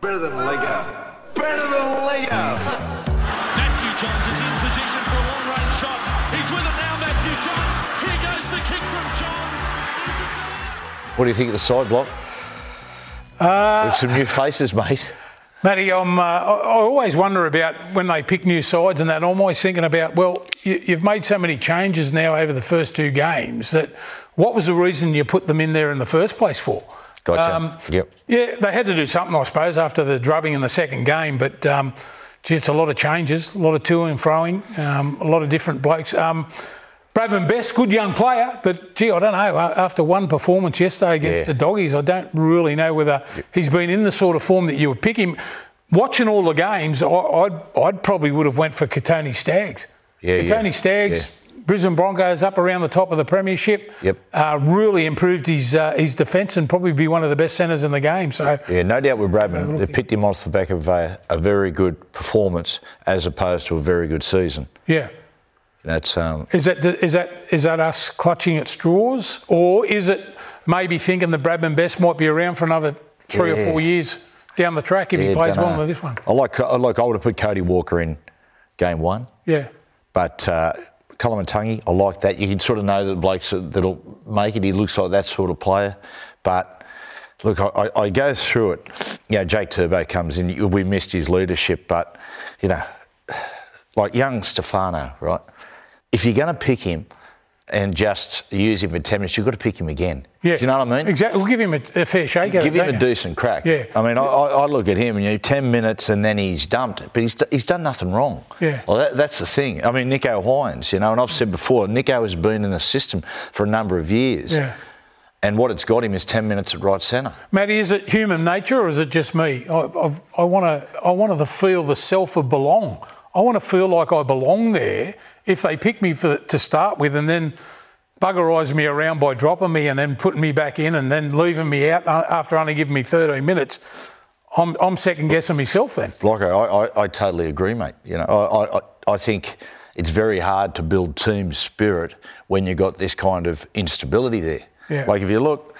Better than Lego. Better than Lego. Matthew Johns is in position for a long range shot. He's with it now, Matthew Johns. Here goes the kick from Johns. What do you think of the side block? Uh, With some new faces, mate. Matty, I'm, uh, I I always wonder about when they pick new sides and that. I'm always thinking about, well, you, you've made so many changes now over the first two games that what was the reason you put them in there in the first place for? Gotcha. Yep. Yeah, they had to do something, I suppose, after the drubbing in the second game. But um, gee, it's a lot of changes, a lot of toing and throwing, um, a lot of different blokes. Um, Bradman Best, good young player, but gee, I don't know. After one performance yesterday against Yeah. the Doggies, I don't really know whether he's been in the sort of form that you would pick him. Watching all the games, I, I'd, I'd probably would have went for Kotoni Staggs. Yeah, yeah, Kotoni Staggs, Brisbane Broncos up around the top of the premiership. Yep. Uh, really improved his uh, his defence and probably be one of the best centres in the game. So Yeah, no doubt with Bradman. They picked him off the back of a, a very good performance as opposed to a very good season. yeah. That's um, Is that is that is that us clutching at straws, or is it maybe thinking the Bradman Best might be around for another three or four years down the track if he plays well dunno. in this one? I like I like I would have put Cody Walker in game one, Yeah, but uh, Kalamantangi, I like that. You can sort of know that the blokes that- that'll make it. He looks like that sort of player, but. Look, I, I- I go through it. You know, Jake Turbo comes in. We missed his leadership, but you know, like young Stefano, right? If you're going to pick him and just use him for ten minutes, you've got to pick him again. yeah. Do you know what I mean? Exactly. We'll give him a, a fair shake. Give him a decent crack. Yeah. I mean, I, I I look at him and you know, ten minutes and then he's dumped. But he's he's done nothing wrong. Yeah. Well, that, that's the thing. I mean, Nicho Hynes, you know, and I've said before, Nicho has been in the system for a number of years. Yeah. And what it's got him is ten minutes at right centre. Matty, is it human nature or is it just me? I, I, I want to I want to feel the self of belong. I want to feel like I belong there. If they pick me for, to start with and then buggerise me around by dropping me and then putting me back in and then leaving me out uh, after only giving me 13 minutes, I'm, I'm second guessing myself then. Like I, I, I totally agree, mate. You know, I, I, I think it's very hard to build team spirit when you've got this kind of instability there. Yeah. Like if you look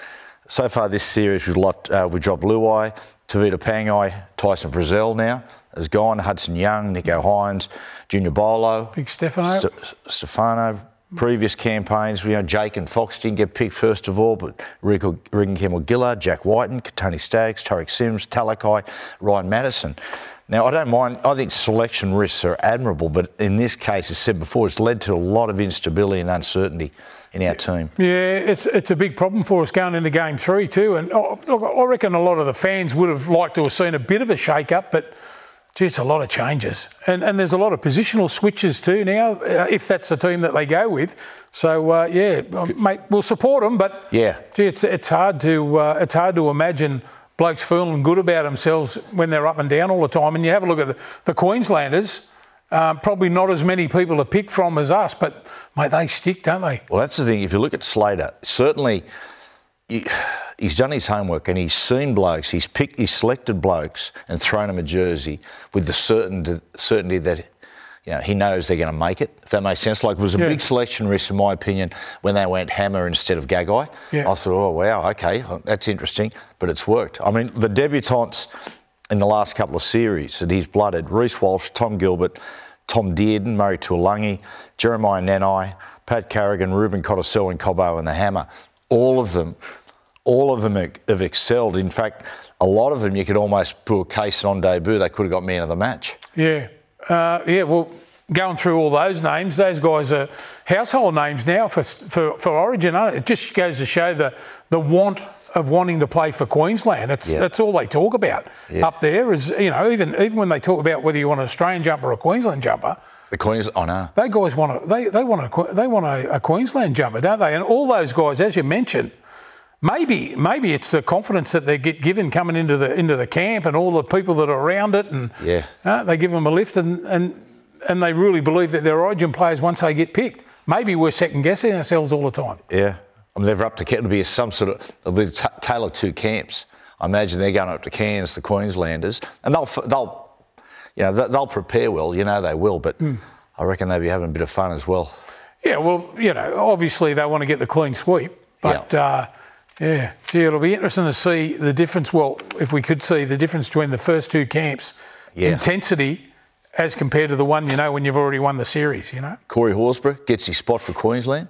so far this series, we've lost, uh, we dropped Luai, Tavita Pangai, Tyson Frizzell now has gone, Hudson Young, Nicho Hynes, Junior Paulo, Big Stefano. St- Stefano. Previous campaigns, you know, Jake and Fox didn't get picked first of all, but Rico, Reagan Campbell Gillard, Jack Wighton, Tony Staggs, Tariq Sims, Talakai, Ryan Matterson. Now, I don't mind, I think selection risks are admirable, but in this case, as said before, it's led to a lot of instability and uncertainty in our team. Yeah, it's it's a big problem for us going into game three too. And oh, look, I reckon a lot of the fans would have liked to have seen a bit of a shake up, but gee, it's a lot of changes. And and there's a lot of positional switches too now, uh, if that's the team that they go with. So uh, yeah, um, mate, we'll support them, but Yeah. gee, it's it's hard to uh, it's hard to imagine blokes feeling good about themselves when they're up and down all the time. And you have a look at the, the Queenslanders. Uh, probably not as many people to pick from as us, but mate, they stick, don't they? Well, that's the thing. If you look at Slater, certainly he- he's done his homework and he's seen blokes. He's picked, he's selected blokes and thrown them a jersey with the certain, certainty that you know, he knows they're going to make it. If that makes sense. Like it was a Yeah. big selection risk, in my opinion, when they went Hammer instead of Gagai. Yeah. I thought, oh wow, okay, oh, that's interesting, but it's worked. I mean, the debutantes in the last couple of series that he's blooded: Reece Walsh, Tom Gilbert, Tom Dearden, Murray Taulagi, Jeremiah Nanai, Pat Carrigan, Ruben Cottercell, and Cobbo and the Hammer. All of them, all of them have excelled. In fact, a lot of them you could almost put a case on debut. They could have got man of the match. Yeah, uh, yeah. Well, going through all those names, those guys are household names now for for, for Origin. Aren't it? it just goes to show the the want of wanting to play for Queensland. That's that's all they talk about up there. Is you know even even when they talk about whether you want an Australian jumper or a Queensland jumper. The Queens, oh no. They guys want a, they, they want a they want a, a Queensland jumper, don't they? And all those guys, as you mentioned, maybe maybe it's the confidence that they get given coming into the into the camp and all the people that are around it, and Yeah. uh, they give them a lift, and and and they really believe that they're Origin players once they get picked. Maybe we're second guessing ourselves all the time. Yeah. I mean, they're up to, it'll be some sort of, it'll be t- tale of two camps. I imagine they're going up to Cairns, the Queenslanders, and they'll, they'll, you know, they'll prepare well, you know they will, but Hmm. I reckon they'll be having a bit of fun as well. Yeah, well, you know, obviously they want to get the clean sweep, but Yeah. uh, Yeah, gee, it'll be interesting to see the difference. Well, if we could see the difference between the first two camps, Yeah. intensity as compared to the one you know when you've already won the series. You know, Corey Horsburgh gets his spot for Queensland.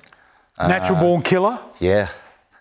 natural born killer. Yeah.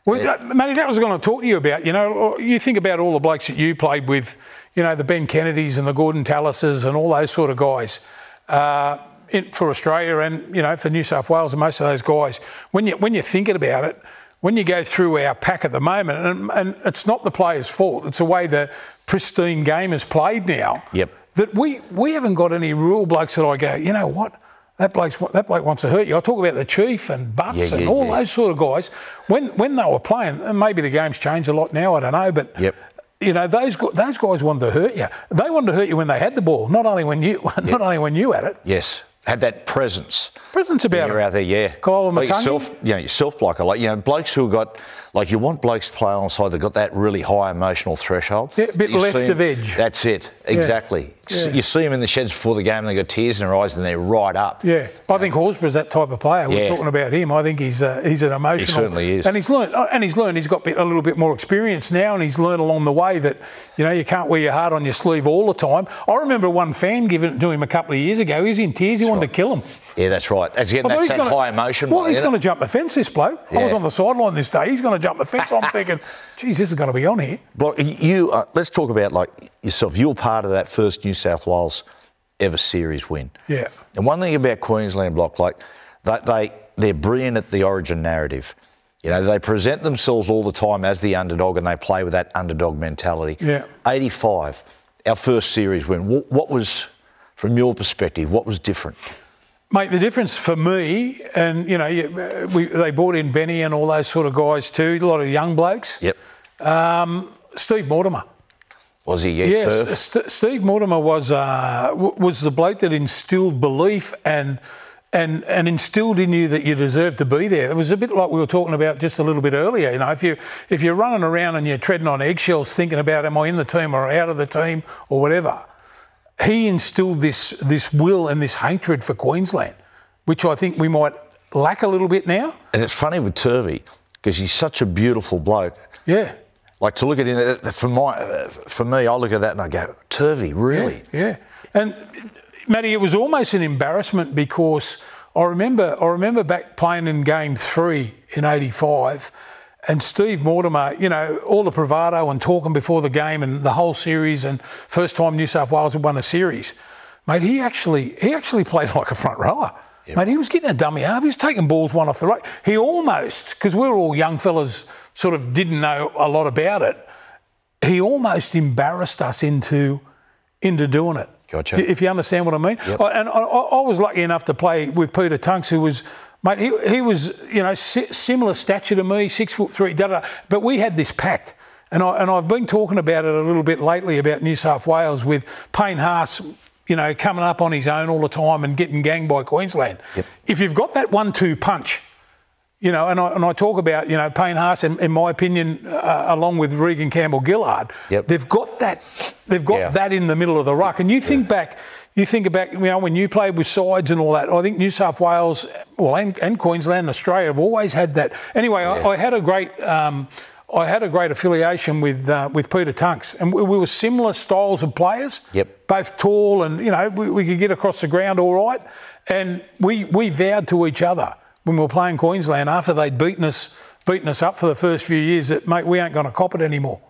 Well, uh, Matty, that was going to talk to you about. You know, you think about all the blokes that you played with. You know, the Ben Kennedys and the Gordon Tallises and all those sort of guys. Uh, in, for Australia and you know for New South Wales and most of those guys, when you when you're thinking about it, when you go through our pack at the moment, and, and it's not the players' fault. It's the way the pristine game is played now. Yep. That we we haven't got any real blokes that I go. You know what? That bloke's that bloke wants to hurt you. I talk about the chief and Butts Yeah, and yeah, all yeah. those sort of guys. When when they were playing, and maybe the game's changed a lot now. I don't know, but Yep. you know those those guys wanted to hurt you. They wanted to hurt you when they had the ball, not only when you not only when you had it. Yes. Had that presence. Presence about You're out there, yeah. Kyle like yourself, you know, yourself bloke. Like you know, blokes who got like you want blokes to play alongside that got that really high emotional threshold. Yeah, a bit left of edge. That's it. Exactly. Yeah. You see them in the sheds before the game, and they got tears in their eyes, and they're right up. Yeah, I think Horsburgh's that type of player. We're Yeah. talking about him. I think he's uh, he's an emotional. He certainly is. and he's learned. uh, And he's learned. He's got bit- a little bit more experience now, and he's learned along the way that you know you can't wear your heart on your sleeve all the time. I remember one fan giving it to him a couple of years ago. He's in tears. He wanted to kill him. Yeah, that's right. That's, again, I thought that's he's that gonna- high emotion. Well, one, he's going to jump the fence. This bloke. I was on the sideline this day. He's going to jump the fence. I'm thinking, geez, this is going to be on here. Block, you, uh, let's talk about like yourself. You're part of that first New South Wales ever series win. Yeah. And one thing about Queensland block, like they, they they're brilliant at the origin narrative. You know, they present themselves all the time as the underdog, and they play with that underdog mentality. Yeah. 85, our first series win. What, what was, from your perspective, what was different? Mate, the difference for me, and you know, uh, we, they brought in Benny and all those sort of guys too. A lot of young blokes. Yep. Steve Mortimer. Was he? Yeah. Yes, Surf? St- Steve Mortimer was uh, w- was the bloke that instilled belief and and and instilled in you that you deserved to be there. It was a bit like we were talking about just a little bit earlier. You know, if you if you're running around and you're treading on eggshells, thinking about am I in the team or out of the team or whatever, he instilled this this will and this hatred for Queensland, which I think we might lack a little bit now. And it's funny with Turvey because he's such a beautiful bloke. Yeah. Like to look at him for my, uh, for me, I look at that and I go, Turvey, really? Yeah, and Matty, it was almost an embarrassment because I remember I remember back playing in Game Three in '85, and Steve Mortimer, you know, all the bravado and talking before the game and the whole series, and first time New South Wales had won a series, mate. He actually he actually played like a front rower. Mate, he was getting a dummy half. He was taking balls one off the right. He almost, because we were all young fellas, sort of didn't know a lot about it. He almost embarrassed us into into doing it. Gotcha. If you understand what I mean. I- and I, I I was lucky enough to play with Peter Tunks, who was, mate, he, he was, you know, si- similar stature to me, six foot three, da da. da. But we had this pact. And, I, and I've been talking about it a little bit lately about New South Wales with Payne Haas, you know, coming up on his own all the time and getting ganged by Queensland. Yep. If you've got that one two punch, you know, and I, and I talk about, you know, Payne Haas, in, in my opinion, uh, along with Reagan Campbell Gillard, Yep. they've got that, they've got Yeah. that in the middle of the ruck. And you think back, you think about, you know, when you played with sides and all that. I think New South Wales, well, and, and Queensland, and Australia have always had that. Anyway, I, I had a great. Um, I had a great affiliation with uh, with Peter Tunks, and we, we were similar styles of players. Yep. Both tall, and you know we, we could get across the ground all right. And we we vowed to each other when we were playing Queensland after they'd beaten us beaten us up for the first few years that mate we ain't going to cop it anymore.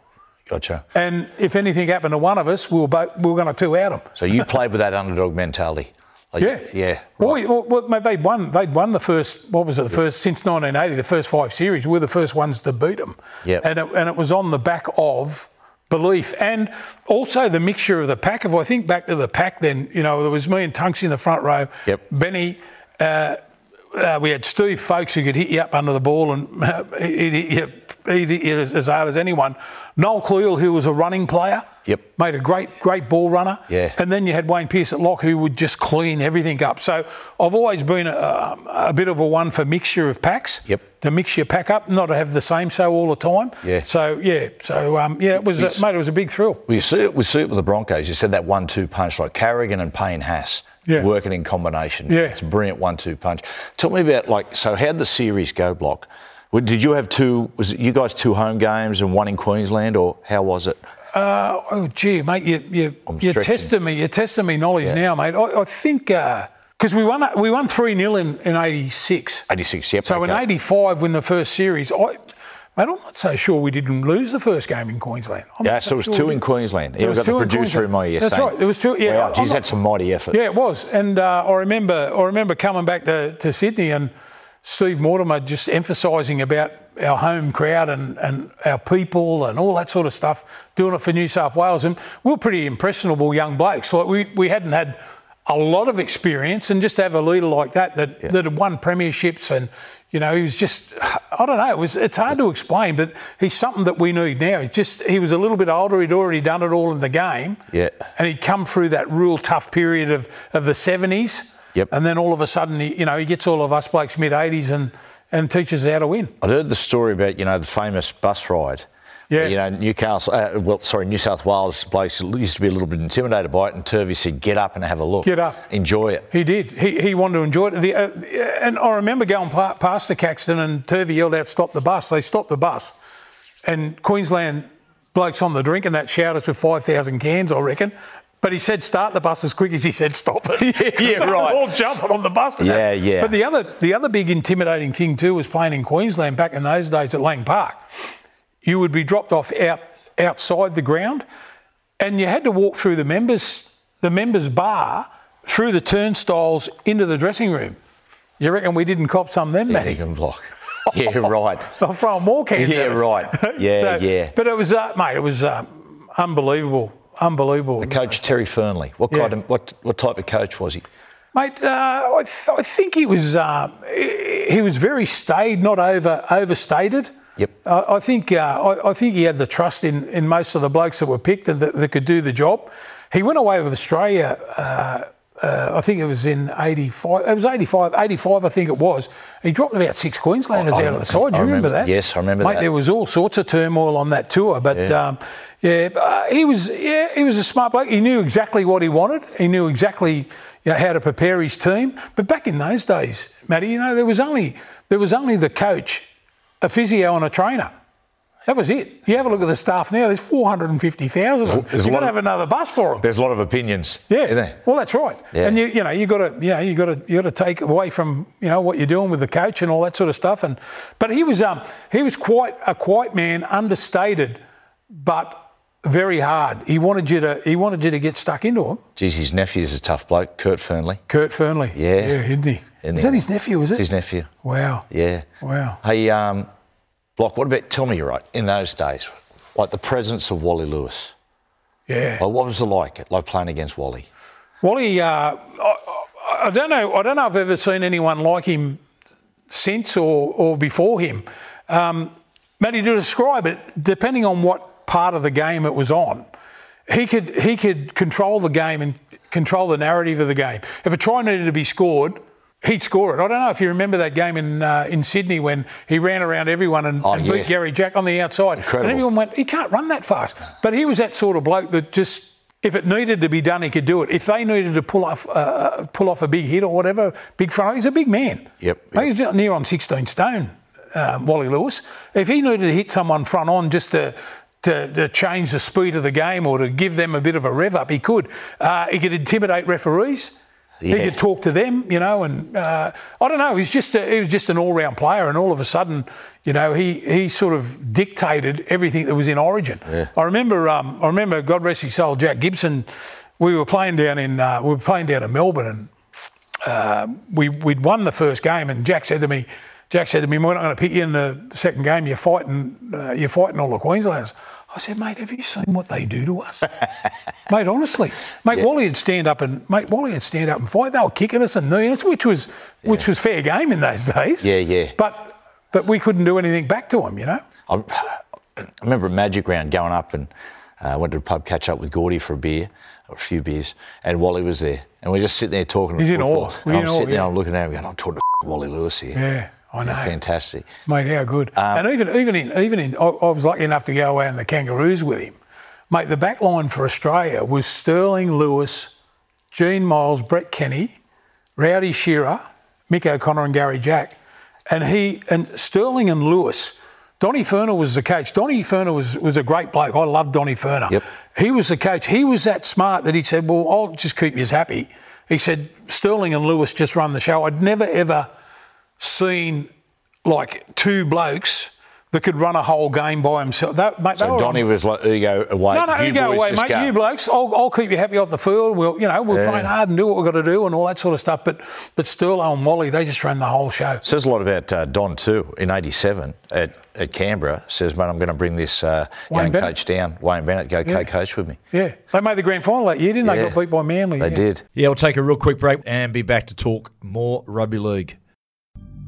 Gotcha. And if anything happened to one of us, we were both, we were going to two out them. So you played with that underdog mentality. Like, Yeah, Yeah. Well, right. we, well, well, mate, they'd won. They'd won the first. What was it? The first since 1980. The first five series. We were the first ones to beat them. Yep. And it, and it was on the back of belief and also the mixture of the pack. If I think back to the pack, then you know there was me and Tunks in the front row. Yep. Benny. Uh, uh, we had Steve Folkes who could hit you up under the ball and uh, hit you, he'd hit you as, hard as anyone. Noel Cleal, who was a running player, Yep. made a great, great ball runner. Yeah. And then you had Wayne Pearce at lock who would just clean everything up. So I've always been a, a bit of a one for mixture of packs. Yep. To mix your pack up, not to have the same so all the time. Yeah. So yeah, so um, yeah, it was mate, it was a big thrill. You see it, we see it with the Broncos. You said that one-two punch, like Carrigan and Payne Haas, Yeah. working in combination. Yeah. It's a brilliant one-two punch. Tell me about like, so how would the series go, Block? Did you have two? Was it you guys two home games and one in Queensland, or how was it? Uh, oh, gee, mate, you, you, you're stretching. testing me. You're testing me knowledge Yeah. now, mate. I, I think because we won we won three 0 in in '86. Eighty-six. Yep. So in '85, when the first series, I, mate, I'm not so sure we didn't lose the first game in Queensland. I'm Yeah, not so it was sure two we in. Queensland. Yeah, we've was got the two in producer in my ear That's saying, right. There was two. Yeah, wow, geez, not- that's some mighty effort. Yeah, it was, and uh, I remember I remember coming back to, to Sydney and Steve Mortimer just emphasising about our home crowd and, and our people and all that sort of stuff, doing it for New South Wales, and we're pretty impressionable young blokes. Like we, we hadn't had a lot of experience, and just to have a leader like that that that had won premierships and. You know, he was just, I don't know, it was, it's hard to explain, but he's something that we need now. He's just, he was a little bit older, he'd already done it all in the game Yeah. and he'd come through that real tough period of, of the 70s. Yep. And then all of a sudden, he, you know, he gets all of us blokes mid 80s and, and teaches us how to win. I'd heard the story about you know the famous bus ride. Yeah. You know Newcastle. Uh, well, sorry, New South Wales blokes used to be a little bit intimidated by it, and Turvey said, "Get up and have a look. Get up. Enjoy it." He did. He, he wanted to enjoy it. The, uh, and I remember going pa- past the Caxton and Turvey yelled out, stop the bus. They stopped the bus. And Queensland blokes on the drink and that shouted with 5,000 cans, I reckon. But he said start the bus as quick as he said stop it. Yeah, yeah, So right. all jumping on the bus. Yeah, yeah. But the other, the other big intimidating thing too was playing in Queensland back in those days at Lang Park. You would be dropped off out outside the ground, and you had to walk through the members the members bar through the turnstiles into the dressing room. You reckon we didn't cop some then, Matty? Egan block. Yeah, right. They're throwing more cans. Yeah, right. Yeah, yeah. But it was, uh, mate, it was uh, unbelievable, unbelievable. The coach Terry Fearnley. What Yeah. kind of what what type of coach was he? Mate, uh, I, th- I think he was uh, he was very staid, not over overstated. Yep. I, I think uh, I, I think he had the trust in, in most of the blokes that were picked and that, that could do the job. He went away with Australia. Uh, I think it was in 85. It was 85, 85, I think it was. He dropped about six Queenslanders I- out of the side. Do you remember, remember- that? yes, I remember Mate, that. there was all sorts of turmoil on that tour, but Yeah. um, yeah, uh, he was yeah he was a smart bloke. He knew exactly what he wanted. He knew exactly you know, how to prepare his team. But back in those days, Matty, you know, there was only there was only the coach, a physio, and a trainer. That was it. You have a look at the staff now. There's 450,000 of them. There's You've got to have another bus for them. There's a lot of opinions. Yeah. Well, that's right. Yeah. And you, you know, you got to, you know, you got to, you got to take away from, you know, what you're doing with the coach and all that sort of stuff. And, but he was, um, he was quite a quiet man, understated, but very hard. He wanted you to, he wanted you to get stuck into him. Geez, his nephew's a tough bloke, Kurt Fearnley. Kurt Fearnley. Yeah. Yeah, isn't he? Isn't is he? that his nephew? Is it? It's his nephew. Wow. Yeah. Wow. Hey, um, Block, what about, tell me you're right, in those days, like the presence of Wally Lewis. Yeah. Like, what was it like, like playing against Wally? Wally, uh, I, I- I don't know. I don't know if I've ever seen anyone like him since or, or before him. Um, Matty, to describe it, depending on what part of the game it was on, he could he could control the game and control the narrative of the game. If a try needed to be scored, he'd score it. I don't know if you remember that game in uh, in Sydney when he ran around everyone and, Oh, and yeah. beat Gary Jack on the outside. Incredible. And everyone went, he can't run that fast. But he was that sort of bloke that just, if it needed to be done, he could do it. If they needed to pull off uh, pull off a big hit or whatever, big front, he's a big man. Yep, think He's near on 16 stone, um, Wally Lewis. If he needed to hit someone front on just to, to, to change the speed of the game or to give them a bit of a rev up, he could. Uh, he could intimidate referees. Yeah. He could talk to them, you know, and uh, I don't know. He's just a, he was just an all-round player, and all of a sudden, you know, he he sort of dictated everything that was in Origin. I remember, um, I remember, God rest his soul, Jack Gibson. We were playing down in uh, we were playing down in Melbourne, and uh, we we'd won the first game, and Jack said to me, Jack said to me, "We're not going to pick you in the second game. You're fighting, uh, you're fighting all the Queenslanders." I said, "Mate, have you seen what they do to us?" mate, honestly, mate, Wally would stand up and mate, Wally would stand up and fight. They were kicking us and kneeing us, which was which was fair game in those days. Yeah, yeah. But but we couldn't do anything back to him, you know. I, I remember a Magic round going up and uh, went to a pub, catch up with Gordy for a beer, or a few beers, and Wally was there. And we're just sitting there talking He's in football. awe. And We're I'm in awe, sitting there, yeah. I'm looking at him going, I'm talking to Wally Lewis here. Yeah, I know. Fantastic. Mate, how good. Um, and even even in even in, I, I was lucky enough to go away in the Kangaroos with him. Mate, the back line for Australia was Sterling Lewis, Gene Miles, Brett Kenny, Rowdy Shearer, Mick O'Connor, and Gary Jack. and he and Sterling and Lewis. Donny Furner was the coach. Donny Furner was, was a great bloke. I loved Donny Furner. Yep. He was the coach. He was that smart that he said, Well, I'll just keep you happy. He said, Sterling and Lewis just run the show. I'd never ever seen like two blokes that could run a whole game by himself. That, mate, So Donny was like, ego away. no, no, you, go away, mate. go. You blokes, I'll, I'll keep you happy off the field. We'll, you know, we'll Yeah. train hard and do what we've got to do and all that sort of stuff. But, but Sterlo and Wally, they just ran the whole show. Says a lot about uh, Don too. In '87 at, at Canberra, says, "Man, I'm going to bring this uh, young Bennett. coach down, Wayne Bennett, go Yeah. co-coach with me." Yeah, they made the grand final that year, didn't they? Got beat by Manly. They yeah. did. Yeah, we'll take a real quick break and be back to talk more rugby league.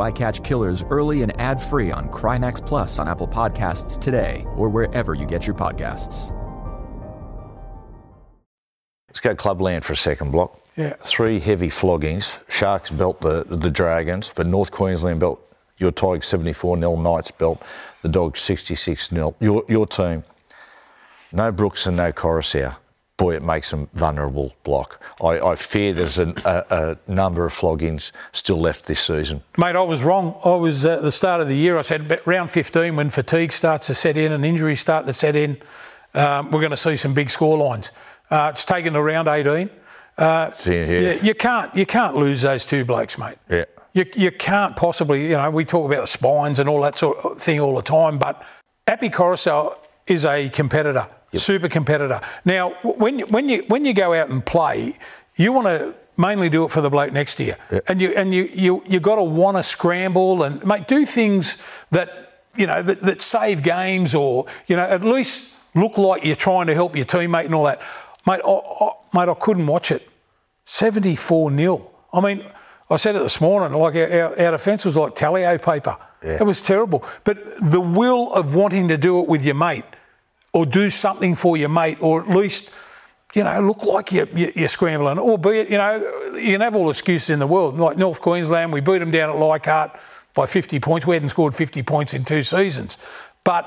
I Catch Killers early and ad free on Crimex Plus on Apple Podcasts today or wherever you get your podcasts. Let's go clubland for a second block. Yeah. Three heavy floggings. Sharks belt the, the Dragons, but North Queensland belt your Tigers 74 0, Knights belt the Dogs 66 0. Your, your team, no Brooks and no Koroisau. Boy, it makes them vulnerable block. I, I fear there's an, a, a number of floggings still left this season. Mate, I was wrong. I was at the start of the year. I said round 15 when fatigue starts to set in and injuries start to set in, um, we're going to see some big score lines. Uh, it's taken to round 18. Uh, yeah, you can't you can't lose those two blokes, mate. Yeah. You, you can't possibly, you know, we talk about the spines and all that sort of thing all the time, but Api Koroisau is a competitor, super competitor. Now, when you, when you when you go out and play, you want to mainly do it for the bloke next to you, and you and you you you got to want to scramble and mate do things that you know that, that save games or you know at least look like you're trying to help your teammate and all that, mate. I, I, mate, I couldn't watch it. 74 0. I mean, I said it this morning, like our, our, our defence was like Talio paper. It was terrible. But the will of wanting to do it with your mate or do something for your mate or at least, you know, look like you're, you're scrambling. Albeit, you know, you can have all the excuses in the world. Like North Queensland, we beat them down at Leichhardt by 50 points. We hadn't scored 50 points in two seasons. But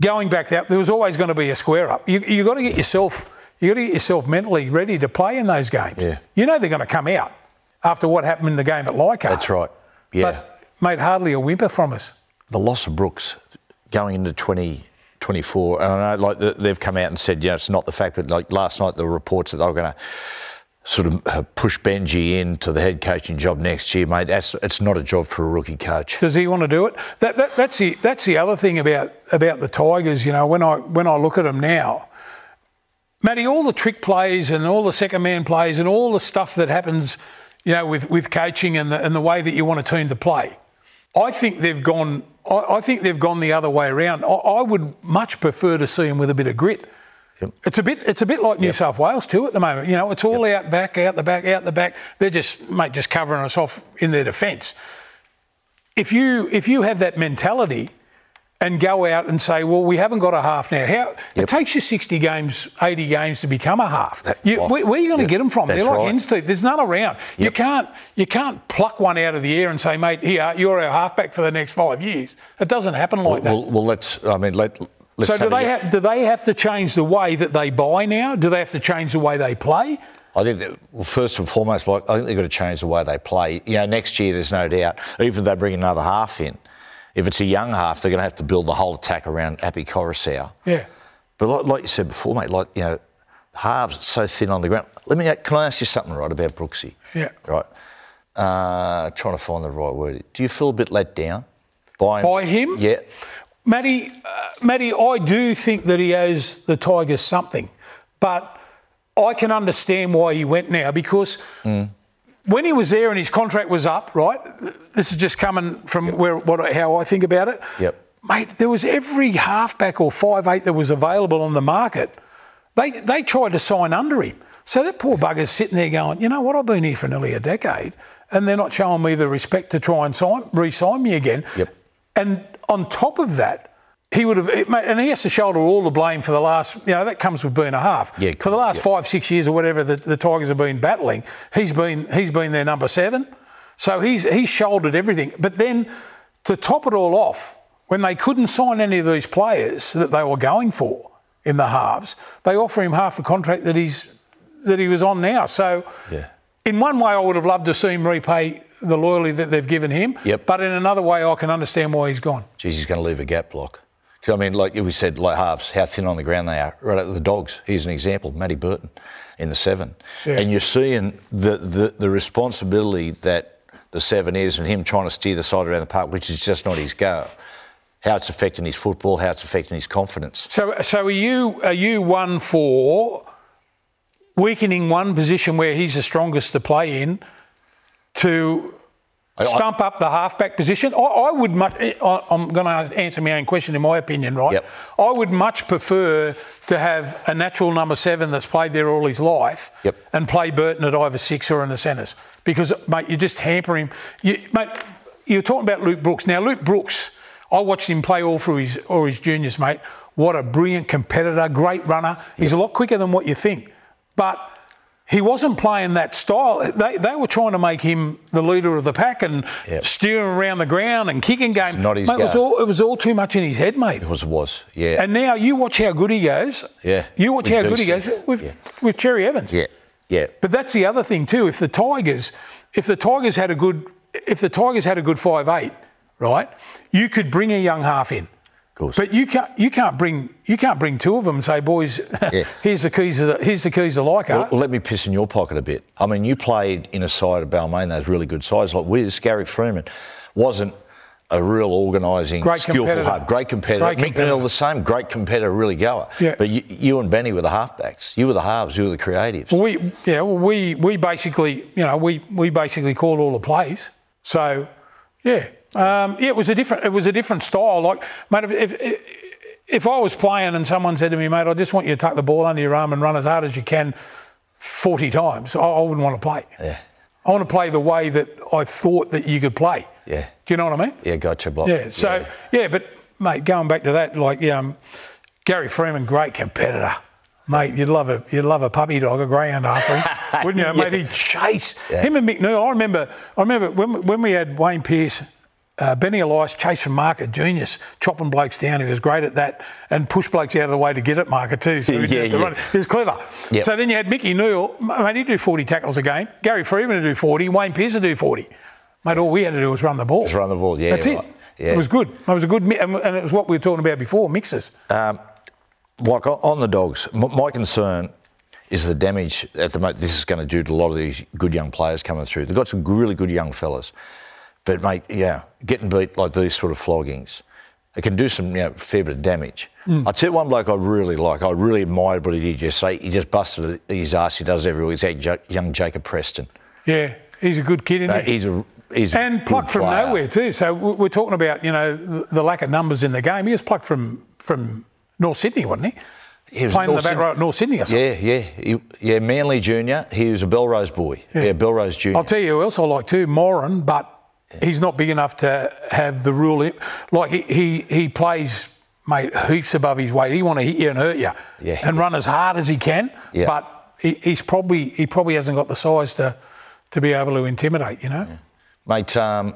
going back there, there was always going to be a square up. You you got to get yourself you got to get yourself mentally ready to play in those games. Yeah. You know they're going to come out after what happened in the game at Leichhardt. That's right. Yeah. But made hardly a whimper from us. the loss of Brooks going into 2024, and I know like they've come out and said, yeah, it's not the fact, but like last night, the reports that they were going to sort of uh, push Benji into the head coaching job next year, mate. That's it's not a job for a rookie coach. Does he want to do it? That, that, that's the that's the other thing about about the Tigers. You know, when I when I look at them now, Matty, all the trick plays and all the second man plays and all the stuff that happens, you know, with, with coaching and the and the way that you want a team to play, I think they've gone. I, I think they've gone the other way around. I, I would much prefer to see them with a bit of grit. It's a bit. It's a bit like New South Wales too at the moment. You know, it's all out back, out the back, out the back. They're just, mate, just covering us off in their defence. If you if you have that mentality and go out and say, well, we haven't got a half now. How it takes you 60 games, 80 games to become a half. You, well, where, where are you going to yeah, get them from? They're like right. hen's teeth. There's none around. You can't you can't pluck one out of the air and say, mate, here you're our halfback for the next five years. It doesn't happen like that. Well, well, let's. I mean, let. Let's So do they have do they have to change the way that they buy now? Do they have to change the way they play? I think that, well, first and foremost, I think they've got to change the way they play. You know, next year, there's no doubt, even if they bring another half in, if it's a young half, they're going to have to build the whole attack around Happy Koroisau. Yeah. But like, like you said before, mate, like, you know, halves so thin on the ground. Let me, can I ask you something, right, about Brooksy? Yeah. Right. Uh, trying to find the right word. Do you feel a bit let down by him? By him? Yeah. Matty, uh, Matty, I do think that he owes the Tigers something, but I can understand why he went now because when he was there and his contract was up, right? This is just coming from where what how I think about it. Yep. Mate, there was every halfback or five eight that was available on the market. They they tried to sign under him. So that poor bugger's sitting there going, you know what, I've been here for nearly a decade and they're not showing me the respect to try and sign, re-sign me again. Yep. And on top of that, he would have, mate, and he has to shoulder all the blame for the last, you know, that comes with being a half. Yeah, for the last yeah. five, six years or whatever the, the Tigers have been battling, he's been he's been their number seven. So he's he's shouldered everything. But then to top it all off, when they couldn't sign any of these players that they were going for in the halves, they offer him half the contract that he's that he was on now. So Yeah. in one way, I would have loved to see him repay the loyalty that they've given him. Yep. But in another way, I can understand why he's gone. Geez, he's going to leave a gap block. I mean, like we said, like halves, how thin on the ground they are. Right at the dogs. Here's an example: Matty Burton in the seven, Yeah. and you're seeing the, the the responsibility that the seven is, and him trying to steer the side around the park, which is just not his go. How it's affecting his football, how it's affecting his confidence. So, so are you are you one for weakening one position where he's the strongest to play in to stump up the halfback position? I, I would much. I- I'm going to answer my own question in my opinion, right? Yep. I would much prefer to have a natural number seven that's played there all his life Yep. and play Burton at either six or in the centres because, mate, you just hamper him. You, mate, you're talking about Luke Brooks. Now, Luke Brooks, I watched him play all through his all his juniors, mate. What a brilliant competitor, great runner. He's a lot quicker than what you think, but he wasn't playing that style. They, they were trying to make him the leader of the pack and Yep. steer him around the ground and kicking game. not his mate, it was all it was all too much in his head, mate. It was, was, yeah, And now you watch how good he goes. Yeah, You watch how good he goes with, Yeah. with Cherry Evans. yeah, yeah. But that's the other thing too. If the Tigers, if the Tigers had a good, if the Tigers had a good five eight, right, you could bring a young half in. Course. But you can't, you can't bring, you can't bring two of them and say, boys, here's the keys to the, here's the keys to Leica. Well, well, let me piss in your pocket a bit. I mean, you played in a side of Balmain, those really good sides like Wiz, Gary Freeman, wasn't a real organising, skillful half. Great competitor. Great competitor. Neal the same, great competitor, really goer. Yeah. But you, you and Benny were the halfbacks. You were the halves. You were the creatives. Well, we yeah, well, we we basically you know we we basically called all the plays. So yeah, um, yeah, it was a different it was a different style. Like mate, if, if if I was playing and someone said to me, mate, I just want you to tuck the ball under your arm and run as hard as you can, forty times, I, I wouldn't want to play. Yeah. I want to play the way that I thought that you could play. Yeah. Do you know what I mean? Yeah, gotcha, Block. Yeah. So yeah, but mate, going back to that, like um, Gary Freeman, great competitor. Mate, you'd love a you'd love a puppy dog, a greyhound after him, wouldn't you? Mate, he'd chase him and Mick Neal. I remember, I remember when, when we had Wayne Pearce, uh, Benny Elias chase from market genius, chopping blokes down. He was great at that, and push blokes out of the way to get at market too. So he, Yeah, to yeah. run. he was clever. Yep. So then you had Mickey Neal, mate, he'd do 40 tackles a game. Gary Freeman would do 40. Wayne Pearce would do 40. Mate, all we had to do was run the ball. Just run the ball, yeah, That's right. it. Yeah. It was good. It was a good, mi- and it was what we were talking about before, mixes. like on- on the dogs, m- my concern is the damage at the moment this is going to do to a lot of these good young players coming through. They've got some really good young fellas, but mate, yeah, getting beat like these sort of floggings, it can do some you know, fair bit of damage. Hmm. I tell you one bloke I really like, I really admired what he did yesterday. He just busted his ass. He does every week. He's that young Jacob Preston. Yeah, he's a good kid, isn't Uh, he? he's a he's a and plucked from player. nowhere too. So we- we're talking about you know the- lack of numbers in the game. He was plucked from from North Sydney, wasn't he? He was Playing in the back Sydney- row at North Sydney or something. Yeah, yeah, he, yeah. Manly Junior. He was a Belrose boy. Yeah, Belrose Junior. I'll tell you who else I like too, Moran, but he's not big enough to have the rule. Like he he, he plays. Mate, heaps above his weight. He want to hit you and hurt you, Yeah. and run as hard as he can. Yeah. But he, he's probably he probably hasn't got the size to to be able to intimidate. You know. Mate, um,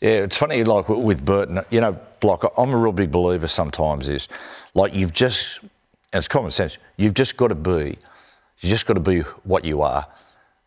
yeah, it's funny, like with Burton, you know, Block, I'm a real big believer sometimes is, like, you've just, and it's common sense, you've just got to be, you just got to be what you are.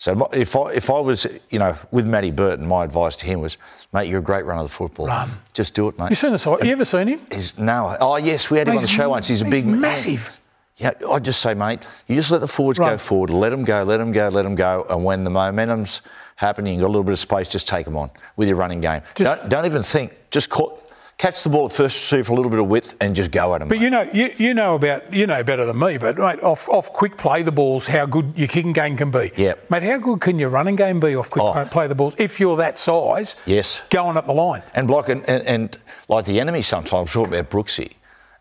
So if I, if I was, you know, with Matty Burton, my advice to him was, mate, you're a great runner of the football. Run. Just do it, mate. You seen the side? You ever seen him? He's, no. Oh, yes, we had him on the show once. He's a he's big man. massive. Yeah, I'd just say, mate, you just let the forwards go forward, let them go, let them go, let them go, and when the momentum's happening, you've got a little bit of space, just take them on with your running game. Just- don't, don't even think, just caught, catch the ball at first receive for a little bit of width and just go at them. But you know, you, you know about you know better than me. But mate, off off quick play the balls, how good your kicking game can be. Yeah, mate, how good can your running game be off quick Oh. play- the balls if you're that size? Yes. going up the line. and block and, and, and like the enemy sometimes, talk about Brooksy.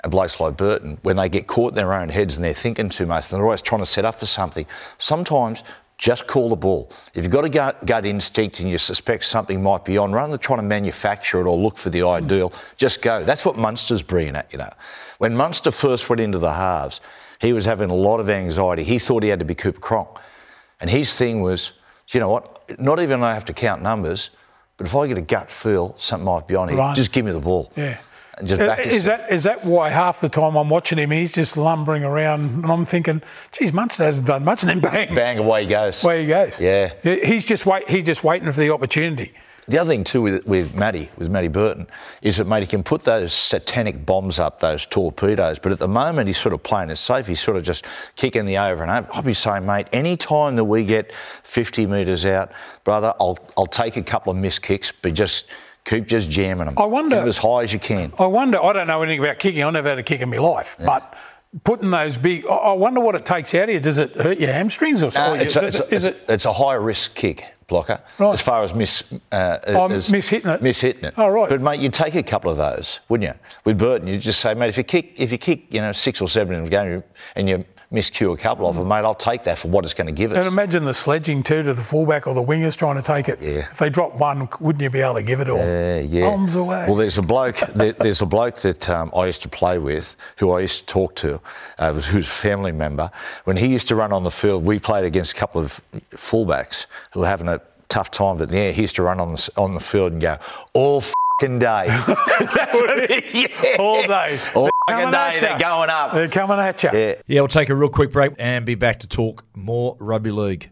and blokes like Burton, when they get caught in their own heads and they're thinking too much, and they're always trying to set up for something. Sometimes just call the ball. If you've got a gut, gut instinct and you suspect something might be on, rather than trying to manufacture it or look for the ideal, just go. That's what Munster's bringing at, you know. When Munster first went into the halves, he was having a lot of anxiety. He thought he had to be Cooper Cronk. And his thing was, you know what, not even I have to count numbers, but if I get a gut feel something might be on here, Right. just give me the ball. Yeah. And just back is that is that why half the time I'm watching him, he's just lumbering around, and I'm thinking, geez, Munster hasn't done much, and then bang, bang away he goes. away he goes. Yeah. he's just wait, he's just waiting for the opportunity. The other thing too with with Matty, with Matty Burton, is that mate he can put those satanic bombs up, those torpedoes. But at the moment he's sort of playing it safe. He's sort of just kicking the over and over. I'll be saying, mate, any time that we get 50 metres out, brother, I'll I'll take a couple of missed kicks, but just keep just jamming them. I wonder- as high as you can. I wonder. I don't know anything about kicking. I never had a kick in my life, but. Putting those big, I- wonder what it takes out of you. Does it hurt your hamstrings or something? It's, a, it's, a, it's, it? it's a high risk kick blocker Right. as far as miss uh, Oh, as miss-hitting it? Miss-hitting it. Oh, right. But mate, you'd take a couple of those, wouldn't you? With Burton, you'd just say, mate, if you kick, if you kick, you know, six or seven in a game, and you miscue a couple of them, mate, I'll take that for what it's going to give us. And imagine the sledging too to the fullback or the wingers trying to take it. Yeah. If they drop one, wouldn't you be able to give it all? Yeah, yeah. Bombs away. Well, there's a bloke. there, there's a bloke that um, I used to play with, who I used to talk to, uh, who's a family member. When he used to run on the field, we played against a couple of fullbacks who were having a tough time. But yeah, he used to run on the on the field and go all fing day. That's what he, yeah. all day. All They're fucking day. They're going up. They're coming at you. Yeah. Yeah, we'll take a real quick break and be back to talk more rugby league.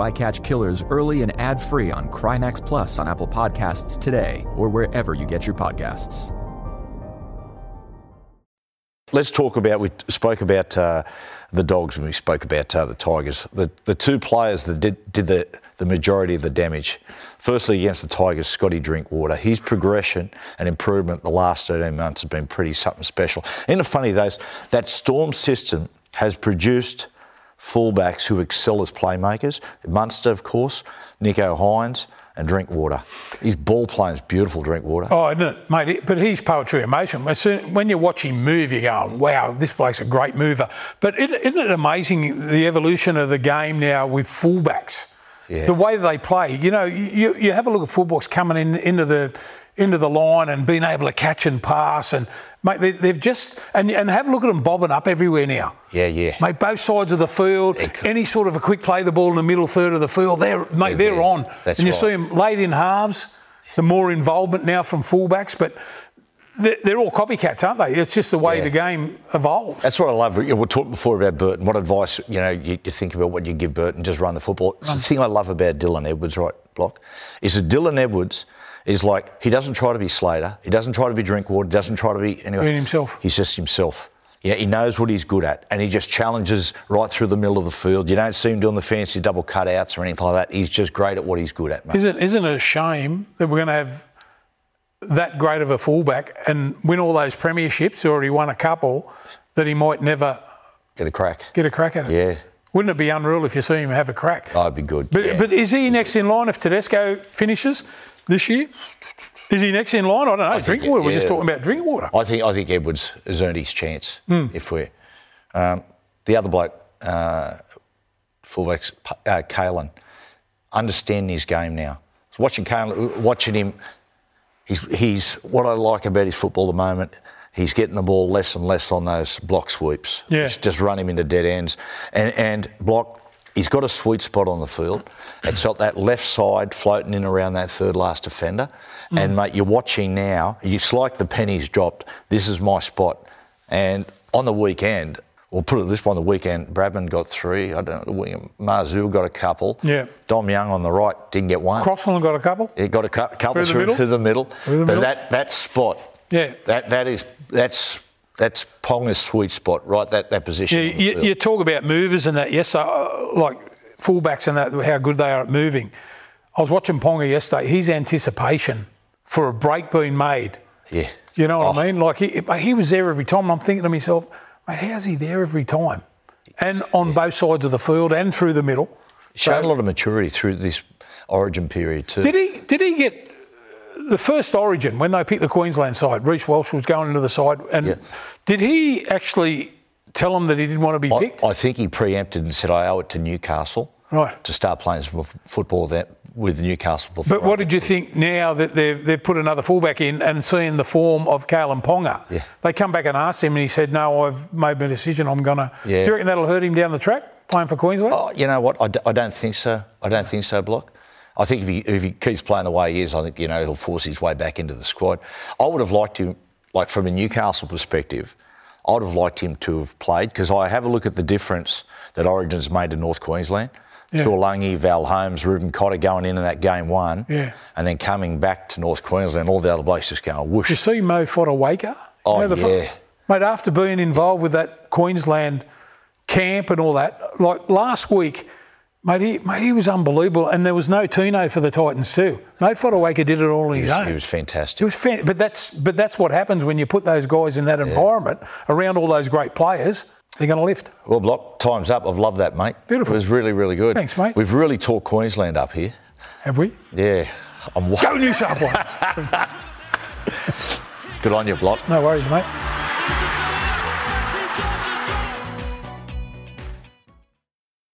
I Catch Killers early and ad free on Crimex Plus on Apple Podcasts today or wherever you get your podcasts. Let's talk about. We spoke about uh, the dogs and we spoke about uh, the Tigers. The the two players that did did the the majority of the damage. Firstly, against the Tigers, Scotty Drinkwater. His progression and improvement the last 13 months has been pretty something special. Isn't funny? Those that Storm system has produced fullbacks who excel as playmakers. Munster, of course, Nicho Hynes, and Drinkwater. His ball playing is beautiful, Drinkwater. Oh, isn't it, mate? But he's poetry in motion. When you watch him move, you're going, wow, this bloke's a great mover. But isn't it amazing the evolution of the game now with fullbacks? Yeah. The way they play. You know, you, you have a look at fullbacks coming in into the into the line and being able to catch and pass and mate, they, they've just and, and have a look at them bobbing up everywhere now. Yeah, yeah. Mate, both sides of the field, any sort of a quick play the ball in the middle third of the field, they're mate, They're they're, there. on. That's and you right. see them late in halves, the more involvement now from fullbacks, but they're, they're all copycats, aren't they? It's just the way Yeah. the game evolves. That's what I love. We talked before about Burton. What advice, you know, you, you think about what you give Burton, just run the football. It's the thing I love about Dylan Edwards, right, Block, is that Dylan Edwards is like, he doesn't try to be Slater. He doesn't try to be Drinkwater. He doesn't try to be anyway. Being himself. He's just himself. Yeah, he knows what he's good at, and he just challenges right through the middle of the field. You don't see him doing the fancy double cutouts or anything like that. He's just great at what he's good at, mate. Isn't, isn't it a shame that we're going to have that great of a fullback and win all those premierships, or He won a couple, that he might never Get a crack. get a crack at it? Yeah. Wouldn't it be unreal if you see him have a crack? Oh, it'd be good. But, yeah. but is he next in line if Tedesco finishes this year? Is he next in line? I don't know. think water. it- We're just talking about Drinkwater. I think I think Edwards has earned his chance. Hmm. If we're um, the other bloke, uh, fullbacks, uh, Kalyn, understanding his game now. So watching Kalyn, watching him, he's he's what I like about his football at the moment. He's getting the ball less and less on those block sweeps. Yeah. Just, just run him into dead ends, and and block. He's got a sweet spot on the field. It's got that left side floating in around that third last defender. Hmm. And mate, you're watching now. It's like the pennies dropped. This is my spot. And on the weekend, we'll put it this way: on the weekend, Bradman got three. I don't know. Marzhew got a couple. Yeah. Dom Young on the right didn't get one. Crossland got a couple. He got a cou- couple Through the through, middle? through the middle. Through the but middle? that that spot, Yeah. that that is that's that's Ponga's sweet spot, right? That that position. Yeah, you, you talk about movers and that, yes, so, uh, like fullbacks and that, how good they are at moving. I was watching Ponga yesterday. His anticipation for a break being made. yeah. You know what Oh. I mean? Like he, he was there every time, and I'm thinking to myself, mate, how's he there every time? And on both sides of the field and through the middle. Shown a lot of maturity through this Origin period too. Did he? Did he get the first Origin when they picked the Queensland side? Reece Walsh was going into the side, and Yeah. did he actually tell him that he didn't want to be I, picked? I think he preempted and said, "I owe it to Newcastle Right. to start playing some football that with Newcastle." Before But what did you think now that they've, they've put another fullback in and seeing the form of Kalyn Ponga? Yeah. They come back and asked him, and he said, "No, I've made my decision. I'm gonna." Yeah. Do you reckon that'll hurt him down the track playing for Queensland? Oh, you know what? I, d- I don't think so. I don't think so, Block. I think if he, if he keeps playing the way he is, I think, you know, he'll force his way back into the squad. I would have liked him, like from a Newcastle perspective, I would have liked him to have played because I have a look at the difference that Origin's made to North Queensland. Yeah. Taulagi, Val Holmes, Reuben Cotter going in in that game one, Yeah. and then coming back to North Queensland, all the other blokes just going whoosh. You see Mo Fotuaika? Oh, the yeah. Mate, after being involved with that Queensland camp and all that, like last week, mate, he, mate, he was unbelievable. And there was no Tino for the Titans too. Mo Fotuaika did it all on his own. he was fantastic. It was fan- but that's but that's what happens when you put those guys in that environment around all those great players. They're going to lift. Well, Block, time's up. I've loved that, mate. Beautiful. It was really, really good. Thanks, mate. We've really talked Queensland up here. Have we? Yeah. I'm Go New South Wales. Good on you, Block. no worries, mate.